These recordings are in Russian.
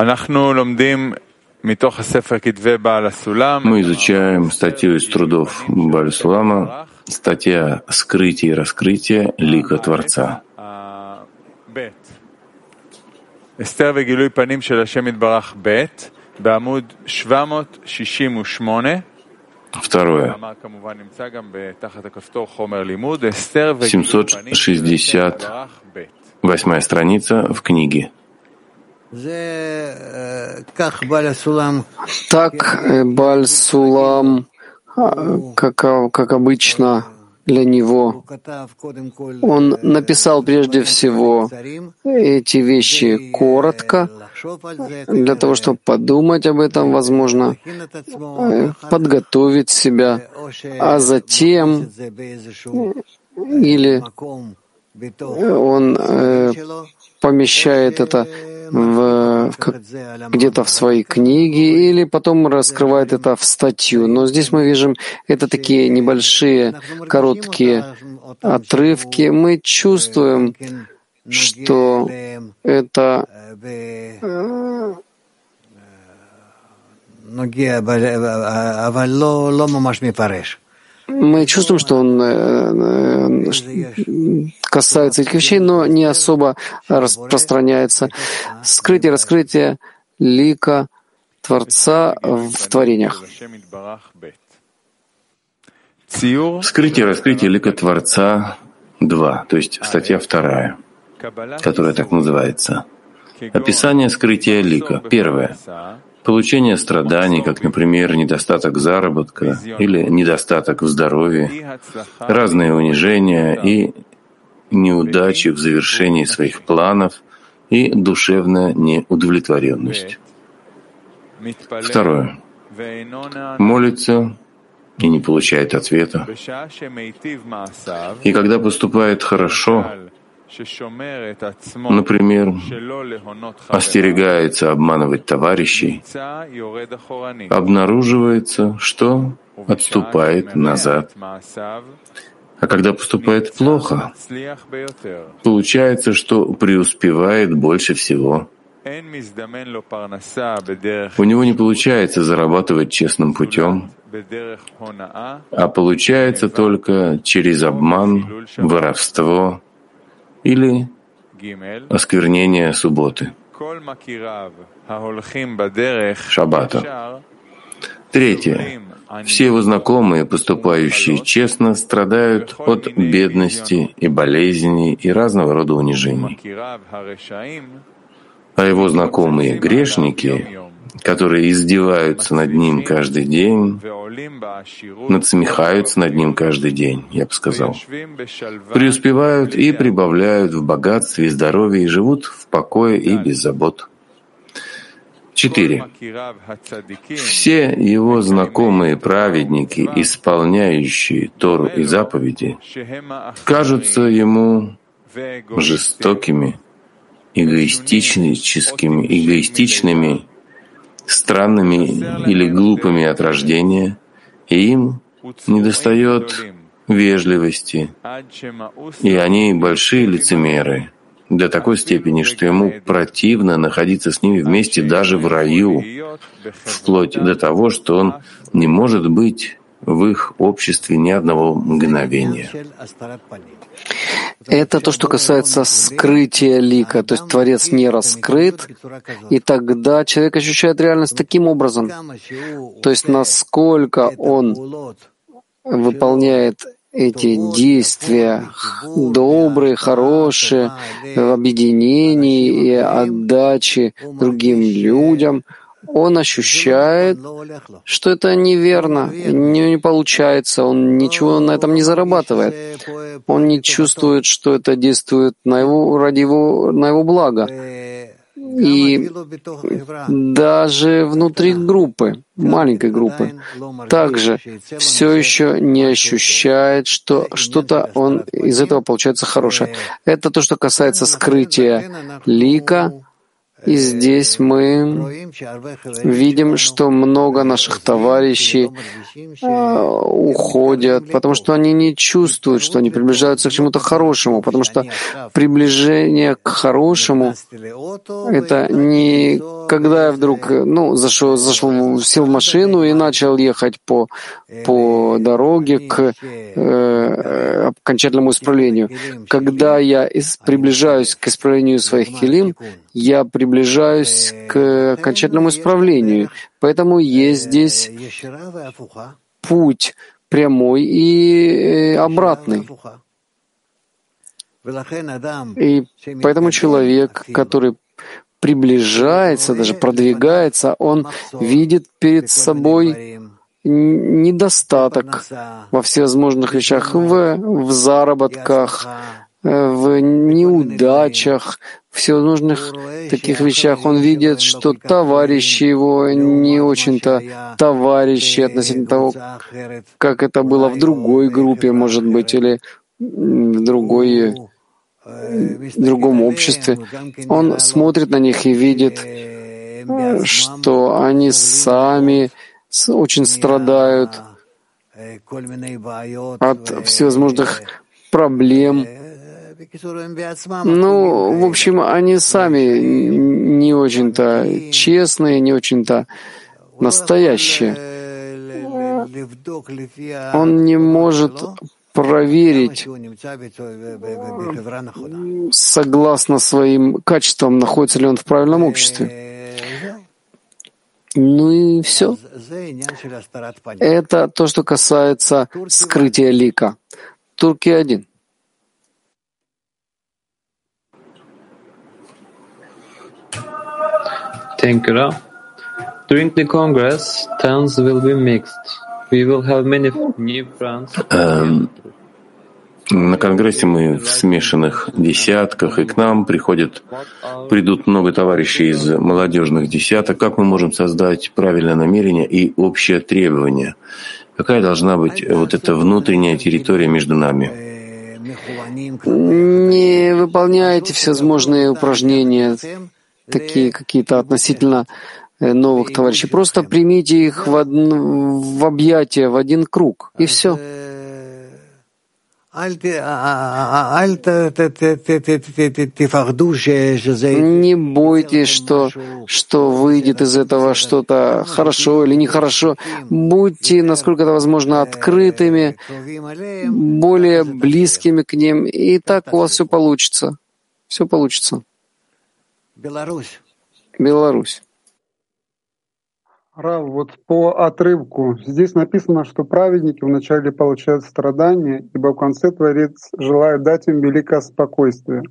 Мы изучаем статью из трудов Бальсулама, статья «Скрытие и раскрытие лика Творца». אסתר וגילוי פנים של השם יתברך ב', בעמוד 768. Второе. 768 страница в книге. Так Баль-Сулам, как, как обычно, для него. Он написал прежде всего эти вещи коротко, для того, чтобы подумать об этом, возможно, подготовить себя, а затем или он э, помещает это в, где-то в своей книге или потом раскрывает это в статью. Но здесь мы видим, это такие небольшие, короткие отрывки. Мы чувствуем, что это э, мы чувствуем, что он э, э, касается этих вещей, но не особо распространяется. Скрытие, раскрытие лика Творца в творениях. Скрытие, раскрытие лика Творца 2, то есть статья вторая, которая так называется. Описание скрытия лика. Первое получение страданий, как, например, недостаток заработка или недостаток в здоровье, разные унижения и неудачи в завершении своих планов и душевная неудовлетворенность. Второе. Молится и не получает ответа. И когда поступает хорошо, Например, остерегается обманывать товарищей, обнаруживается, что отступает назад. А когда поступает плохо, получается, что преуспевает больше всего. У него не получается зарабатывать честным путем, а получается только через обман, воровство, или осквернение субботы, шаббата. Третье. Все его знакомые, поступающие честно, страдают от бедности и болезней и разного рода унижений. А его знакомые грешники которые издеваются над ним каждый день, надсмехаются над ним каждый день, я бы сказал, преуспевают и прибавляют в богатстве и здоровье и живут в покое и без забот. Четыре. Все его знакомые праведники, исполняющие Тору и заповеди, кажутся ему жестокими, эгоистичными, эгоистичными странными или глупыми от рождения, и им недостает вежливости, и они большие лицемеры до такой степени, что ему противно находиться с ними вместе даже в раю, вплоть до того, что он не может быть в их обществе ни одного мгновения. Это то, что касается скрытия лика, то есть Творец не раскрыт, и тогда человек ощущает реальность таким образом. То есть насколько он выполняет эти действия добрые, хорошие, в объединении и отдачи другим людям — он ощущает, что это неверно, не, не получается, он ничего на этом не зарабатывает. Он не чувствует, что это действует на его, ради его, на его благо. И даже внутри группы, маленькой группы, также все еще не ощущает, что что-то он из этого получается хорошее. Это то, что касается скрытия лика, И здесь мы видим, что много наших товарищей э, уходят, потому что они не чувствуют, что они приближаются к чему-то хорошему, потому что приближение к хорошему — это не когда я вдруг ну, зашел, зашел, сел в машину и начал ехать по, по дороге к э, окончательному исправлению. Когда я приближаюсь к исправлению своих килим, я приближаюсь к окончательному исправлению. Поэтому есть здесь путь прямой и э, обратный. И поэтому человек, который приближается, даже продвигается, он видит перед собой недостаток во всевозможных вещах, в, в заработках, в неудачах, в всевозможных таких вещах. Он видит, что товарищи его не очень-то товарищи относительно того, как это было в другой группе, может быть, или в другой в другом обществе, он смотрит на них и видит, что они сами очень страдают от всевозможных проблем. Ну, в общем, они сами не очень-то честные, не очень-то настоящие. Он не может проверить, согласно своим качествам, находится ли он в правильном обществе. Ну и все. Это то, что касается скрытия лика. Турки один. Thank you. During the Congress, towns will be mixed. Эм, на Конгрессе мы в смешанных десятках, и к нам приходят, придут много товарищей из молодежных десяток. Как мы можем создать правильное намерение и общее требование? Какая должна быть вот эта внутренняя территория между нами? Не выполняйте всевозможные упражнения, такие какие-то относительно Э, новых товарищей. Просто примите их в, од... в объятия, в один круг, и все. Не бойтесь, что, что выйдет из этого что-то хорошо или нехорошо. Будьте, насколько это возможно, открытыми, более близкими к ним, и так у вас все получится. Все получится. Беларусь. Беларусь. Рав, вот по отрывку. Здесь написано, что праведники вначале получают страдания, ибо в конце Творец желает дать им великое спокойствие.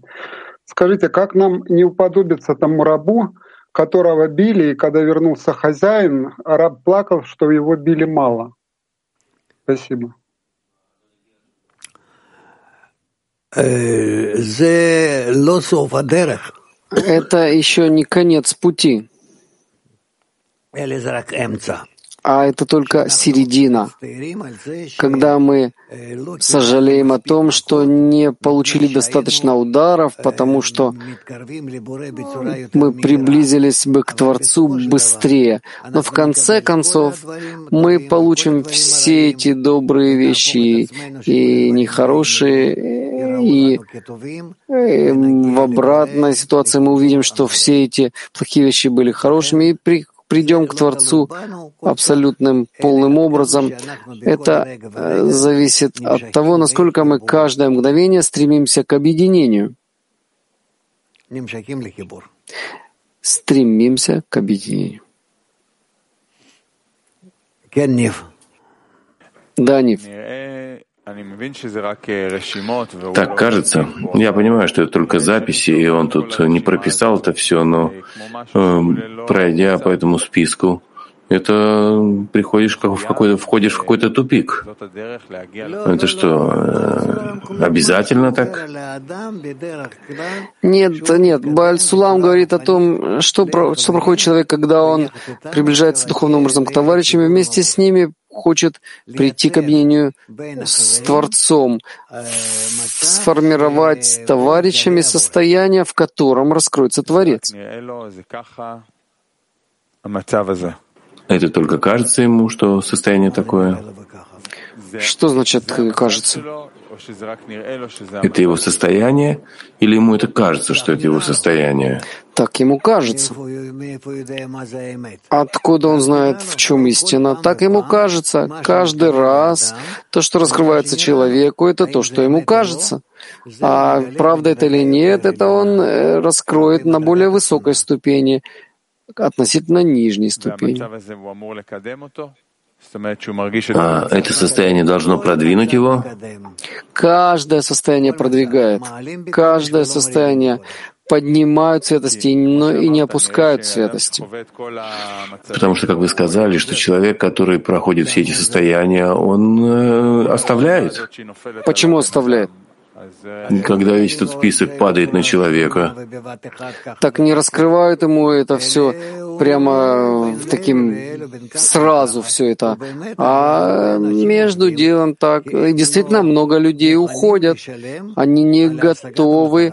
Скажите, как нам не уподобиться тому рабу, которого били, и когда вернулся хозяин, раб плакал, что его били мало? Спасибо. Э, Это еще не конец пути. А это только середина, когда мы сожалеем о том, что не получили достаточно ударов, потому что мы приблизились бы к Творцу быстрее. Но в конце концов мы получим все эти добрые вещи и нехорошие, и в обратной ситуации мы увидим, что все эти плохие вещи были хорошими, и при придем к Творцу абсолютным полным образом, это э, зависит от того, насколько мы каждое мгновение стремимся к объединению. Стремимся к объединению. Да, Нив. Так кажется. Я понимаю, что это только записи, и он тут не прописал это все, но э, пройдя по этому списку, это приходишь в какой-то, входишь в какой-то тупик. Это что, э, обязательно так? Нет, нет. Бааль-Сулам говорит о том, что, что проходит человек, когда он приближается духовным образом к товарищам, и вместе с ними хочет прийти к объединению с Творцом, сформировать товарищами состояние, в котором раскроется Творец. Это только кажется ему, что состояние такое? Что значит «кажется»? Это его состояние, или ему это кажется, что это его состояние? Так ему кажется. Откуда он знает, в чем истина? Так ему кажется. Каждый раз то, что раскрывается человеку, это то, что ему кажется. А правда это или нет, это он э, раскроет на более высокой ступени, относительно нижней ступени. А это состояние должно продвинуть его? Каждое состояние продвигает. Каждое состояние поднимают святости, но и не опускают святости. Потому что, как вы сказали, что человек, который проходит все эти состояния, он э, оставляет. Почему оставляет? Когда весь этот список падает на человека. Так не раскрывают ему это все прямо таким сразу все это. А между делом так. Действительно много людей уходят. Они не готовы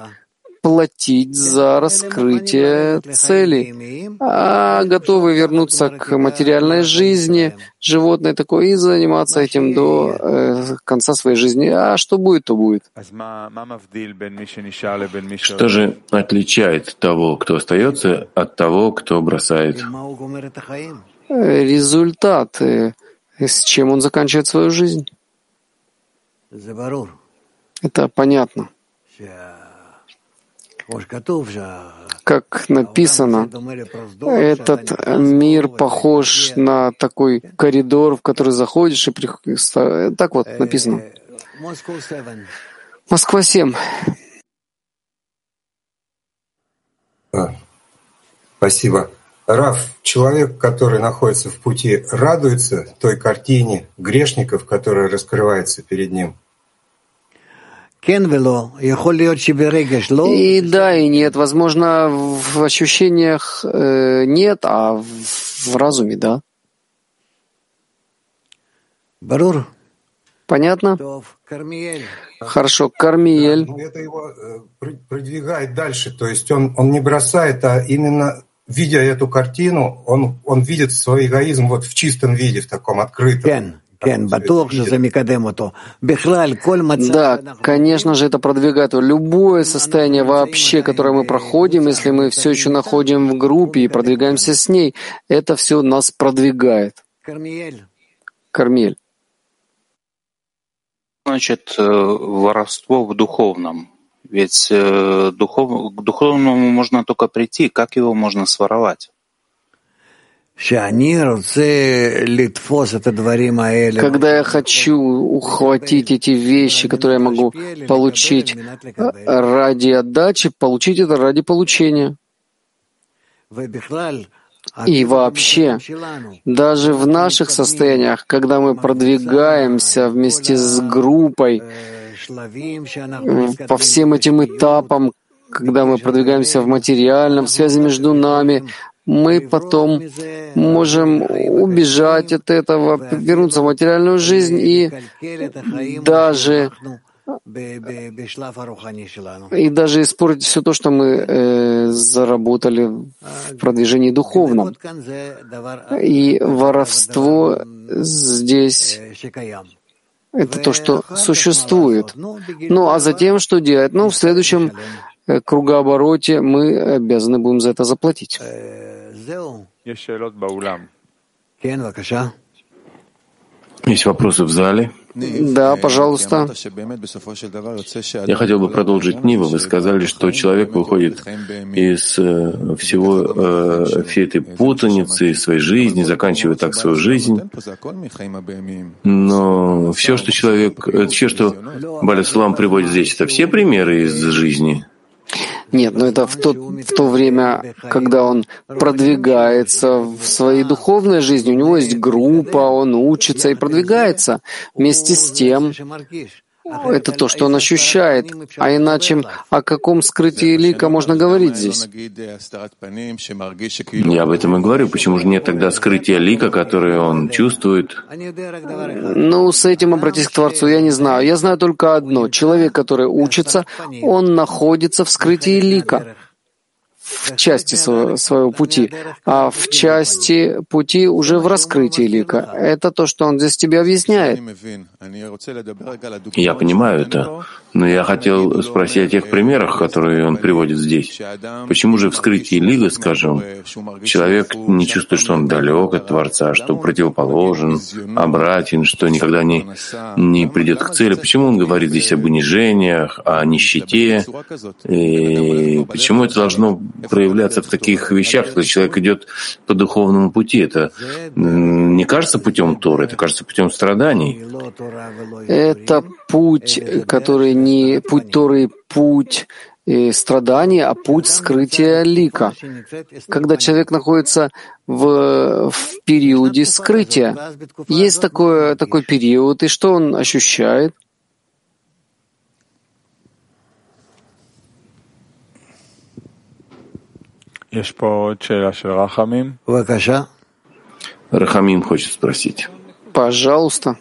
платить за раскрытие целей, а готовы вернуться к материальной жизни, животное такое, и заниматься этим до э, конца своей жизни. А что будет, то будет. Что же отличает того, кто остается, от того, кто бросает? Результат, э, с чем он заканчивает свою жизнь. Это понятно. Как написано, этот мир похож на такой коридор, в который заходишь и приходишь. Так вот написано. Москва 7. А, спасибо. Раф, человек, который находится в пути, радуется той картине грешников, которая раскрывается перед ним? И да, и нет. Возможно, в ощущениях э, нет, а в разуме да. Понятно? Хорошо, Кармиель. Это его э, продвигает дальше, то есть он, он не бросает, а именно видя эту картину, он, он видит свой эгоизм вот в чистом виде, в таком открытом. Да, конечно же, это продвигает любое состояние вообще, которое мы проходим, если мы все еще находим в группе и продвигаемся с ней, это все нас продвигает. Кармель. Значит, э, воровство в духовном. Ведь э, духов... к духовному можно только прийти, как его можно своровать? Когда я хочу ухватить эти вещи, которые я могу получить ради отдачи, получить это ради получения. И вообще, даже в наших состояниях, когда мы продвигаемся вместе с группой по всем этим этапам, когда мы продвигаемся в материальном, в связи между нами, мы потом можем убежать от этого, вернуться в материальную жизнь и даже и даже испортить все то, что мы э, заработали в продвижении духовном. И воровство здесь это то, что существует. Ну а затем что делать? Ну, в следующем кругообороте мы обязаны будем за это заплатить. Есть вопросы в зале? Да, пожалуйста. Я хотел бы продолжить Нива. Вы сказали, что человек выходит из э, всего, э, всей этой путаницы, своей жизни, заканчивая так свою жизнь. Но все, что человек, э, все, что Баляслам приводит здесь, это все примеры из жизни. Нет, но это в то, в то время, когда он продвигается в своей духовной жизни, у него есть группа, он учится и продвигается. Вместе с тем, это то, что он ощущает. А иначе о каком скрытии лика можно говорить здесь? Я об этом и говорю. Почему же нет тогда скрытия лика, которое он чувствует? Ну, с этим обратись к Творцу, я не знаю. Я знаю только одно. Человек, который учится, он находится в скрытии лика в части своего, пути, а в части пути уже в раскрытии лика. Это то, что он здесь тебе объясняет. Я понимаю это, но я хотел спросить о тех примерах, которые он приводит здесь. Почему же в скрытии лига, скажем, человек не чувствует, что он далек от Творца, что противоположен, обратен, что никогда не, не придет к цели? Почему он говорит здесь об унижениях, о нищете? И почему это должно проявляться в таких вещах, когда человек идет по духовному пути. Это не кажется путем Торы, это кажется путем страданий. Это путь, который не путь Торы, путь э, страданий, а путь скрытия лика. Когда человек находится в, в периоде скрытия, есть такой, такой период, и что он ощущает? Рахамим хочет спросить. Пожалуйста.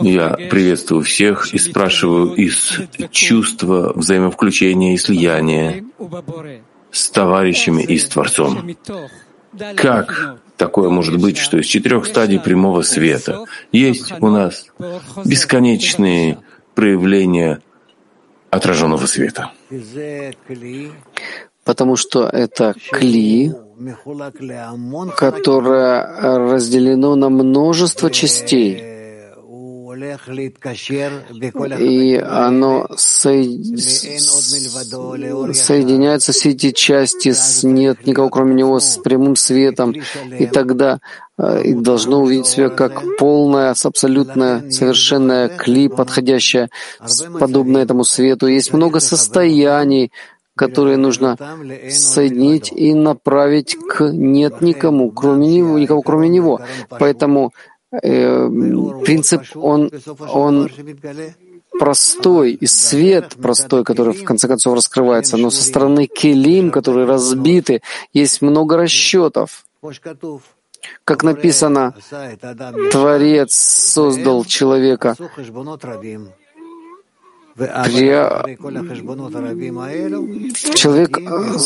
Я приветствую всех и спрашиваю из чувства взаимовключения и слияния с товарищами и с Творцом. Как такое может быть, что из четырех стадий прямого света есть у нас бесконечные проявления отраженного света? Потому что это кли, которое разделено на множество частей. И оно соединяется, все эти части, с нет никого кроме него, с прямым светом, и тогда э, и должно увидеть себя как полное, абсолютное, совершенное кли, подходящее, подобное этому свету. Есть много состояний, которые нужно соединить и направить к нет никому, кроме него, никого кроме него. Поэтому принцип, он, он простой, и свет простой, который в конце концов раскрывается, но со стороны келим, которые разбиты, есть много расчетов. Как написано, Творец создал человека Человек э,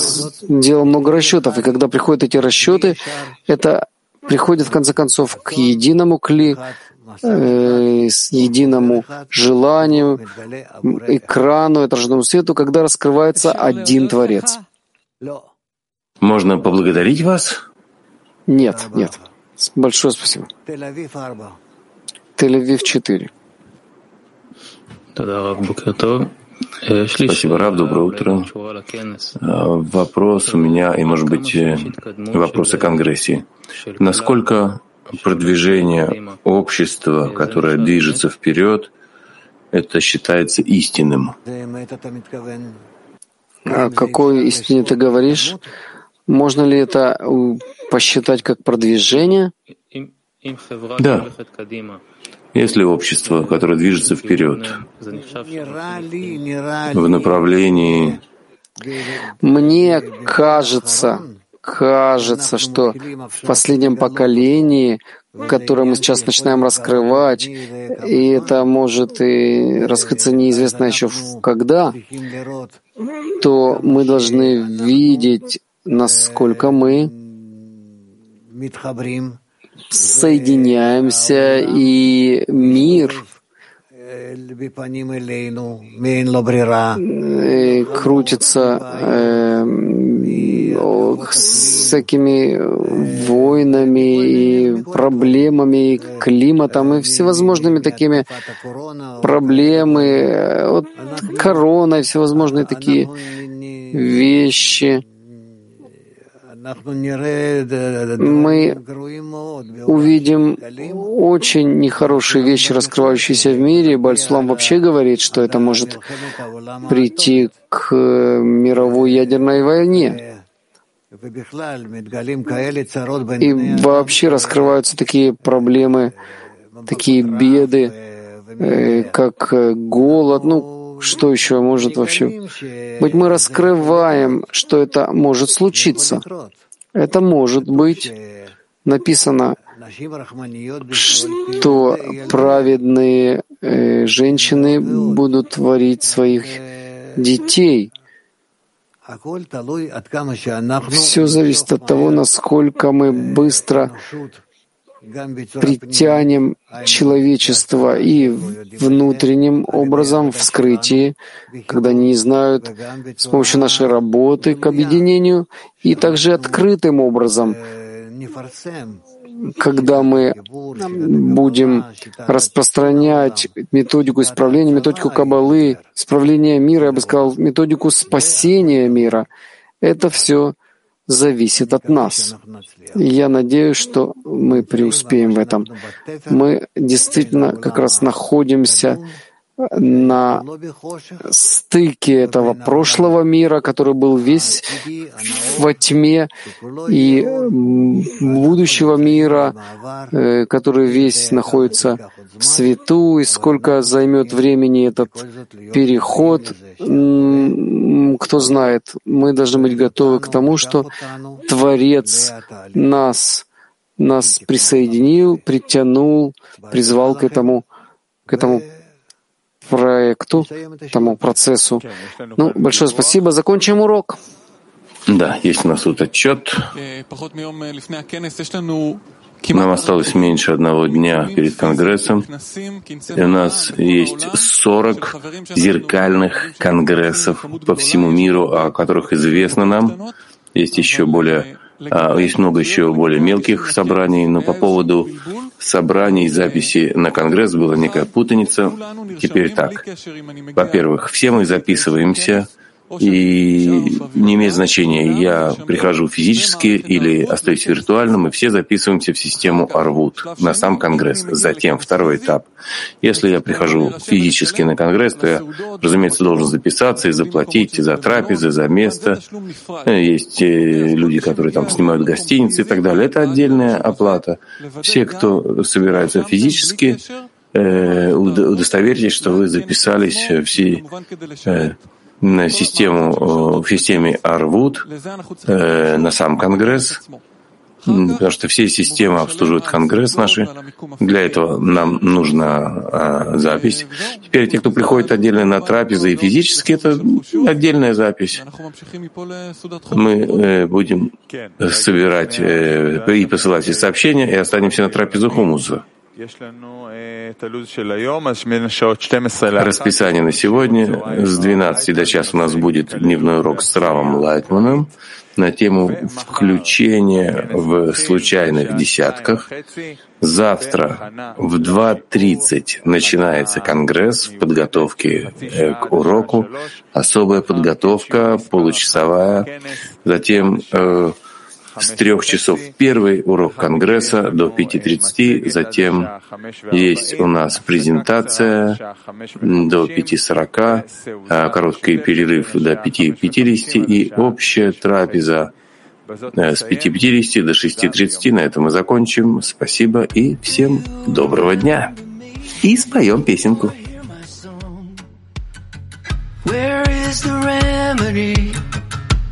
делал много расчетов, и когда приходят эти расчеты, это приходит в конце концов к единому кли, э, с единому желанию, экрану, отраженному свету, когда раскрывается один Творец. Можно поблагодарить вас? Нет, нет. Большое спасибо. Тель-Авив 4. Спасибо, Раб, доброе утро. А, вопрос у меня, и, может быть, э, вопросы к Конгрессе. Насколько продвижение общества, которое движется вперед, это считается истинным? О какой истине ты говоришь? Можно ли это посчитать как продвижение? Да. Если общество, которое движется вперед? В направлении... Мне кажется, кажется, что в последнем поколении, которое мы сейчас начинаем раскрывать, и это может и раскрыться неизвестно еще когда, то мы должны видеть, насколько мы соединяемся, и мир крутится э, всякими войнами и проблемами, и климатом, и всевозможными такими проблемы, вот корона и всевозможные такие вещи мы увидим очень нехорошие вещи, раскрывающиеся в мире. Бальсулам вообще говорит, что это может прийти к мировой ядерной войне. И вообще раскрываются такие проблемы, такие беды э, как э, голод, ну, что еще может вообще быть? Мы раскрываем, что это может случиться. Это может быть написано, что праведные э, женщины будут творить своих детей. Все зависит от того, насколько мы быстро притянем человечество и внутренним образом в скрытии, когда они не знают с помощью нашей работы к объединению, и также открытым образом, когда мы будем распространять методику исправления, методику Кабалы, исправления мира, я бы сказал, методику спасения мира, это все зависит от нас. И я надеюсь, что мы преуспеем в этом. Мы действительно как раз находимся на стыке этого прошлого мира, который был весь во тьме, и будущего мира, э, который весь находится в свету, и сколько займет времени этот переход, кто знает. Мы должны быть готовы к тому, что Творец нас, нас присоединил, притянул, призвал к этому, к этому проекту, тому процессу. Ну, большое спасибо. Закончим урок. Да, есть у нас тут отчет. Нам осталось меньше одного дня перед Конгрессом, и у нас есть 40 зеркальных конгрессов по всему миру, о которых известно нам. Есть еще более а, есть много еще более мелких собраний, но по поводу собраний записи на Конгресс была некая путаница. Теперь так. Во-первых, все мы записываемся и не имеет значения, я прихожу физически или остаюсь виртуальным, мы все записываемся в систему Арвуд на сам Конгресс. Затем второй этап. Если я прихожу физически на Конгресс, то я, разумеется, должен записаться и заплатить за трапезы, за место. Есть э, люди, которые там снимают гостиницы и так далее. Это отдельная оплата. Все, кто собирается физически, э, удостоверьтесь, что вы записались все э, на систему, в системе Арвуд, э, на сам Конгресс, потому что все системы обслуживают Конгресс наши. Для этого нам нужна а, запись. Теперь те, кто приходит отдельно на трапезы и физически, это отдельная запись. Мы э, будем собирать э, и посылать эти сообщения и останемся на трапезу хумуса. Расписание на сегодня. С 12 до часа у нас будет дневной урок с Равом Лайтманом на тему включения в случайных десятках. Завтра в 2.30 начинается конгресс в подготовке э, к уроку. Особая подготовка, получасовая. Затем э, с трех часов первый урок Конгресса до 5.30, затем есть у нас презентация до 5.40, а короткий перерыв до 5.50 и общая трапеза э, с 5.50 до 6.30. На этом мы закончим. Спасибо и всем доброго дня. И споем песенку.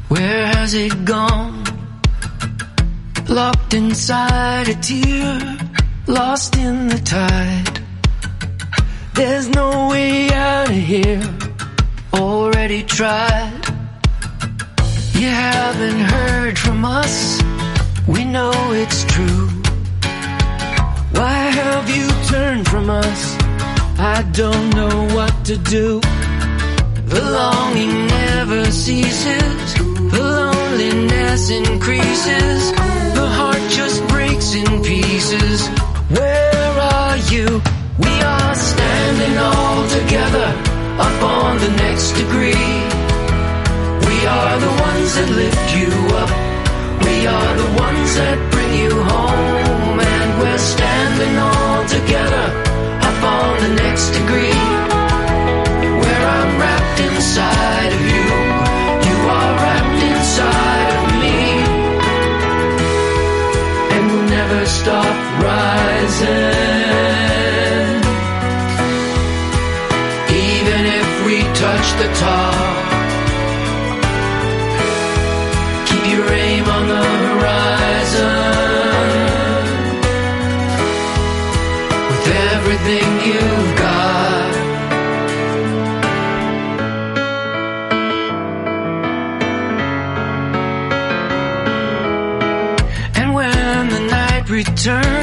Where has it gone? Locked inside a tear, lost in the tide. There's no way out of here, already tried. You haven't heard from us, we know it's true. Why have you turned from us? I don't know what to do. The longing never ceases, loneliness increases the heart just breaks in pieces. Where are you? We are standing all together up on the next degree. We are the ones that lift you up. We are the ones that turn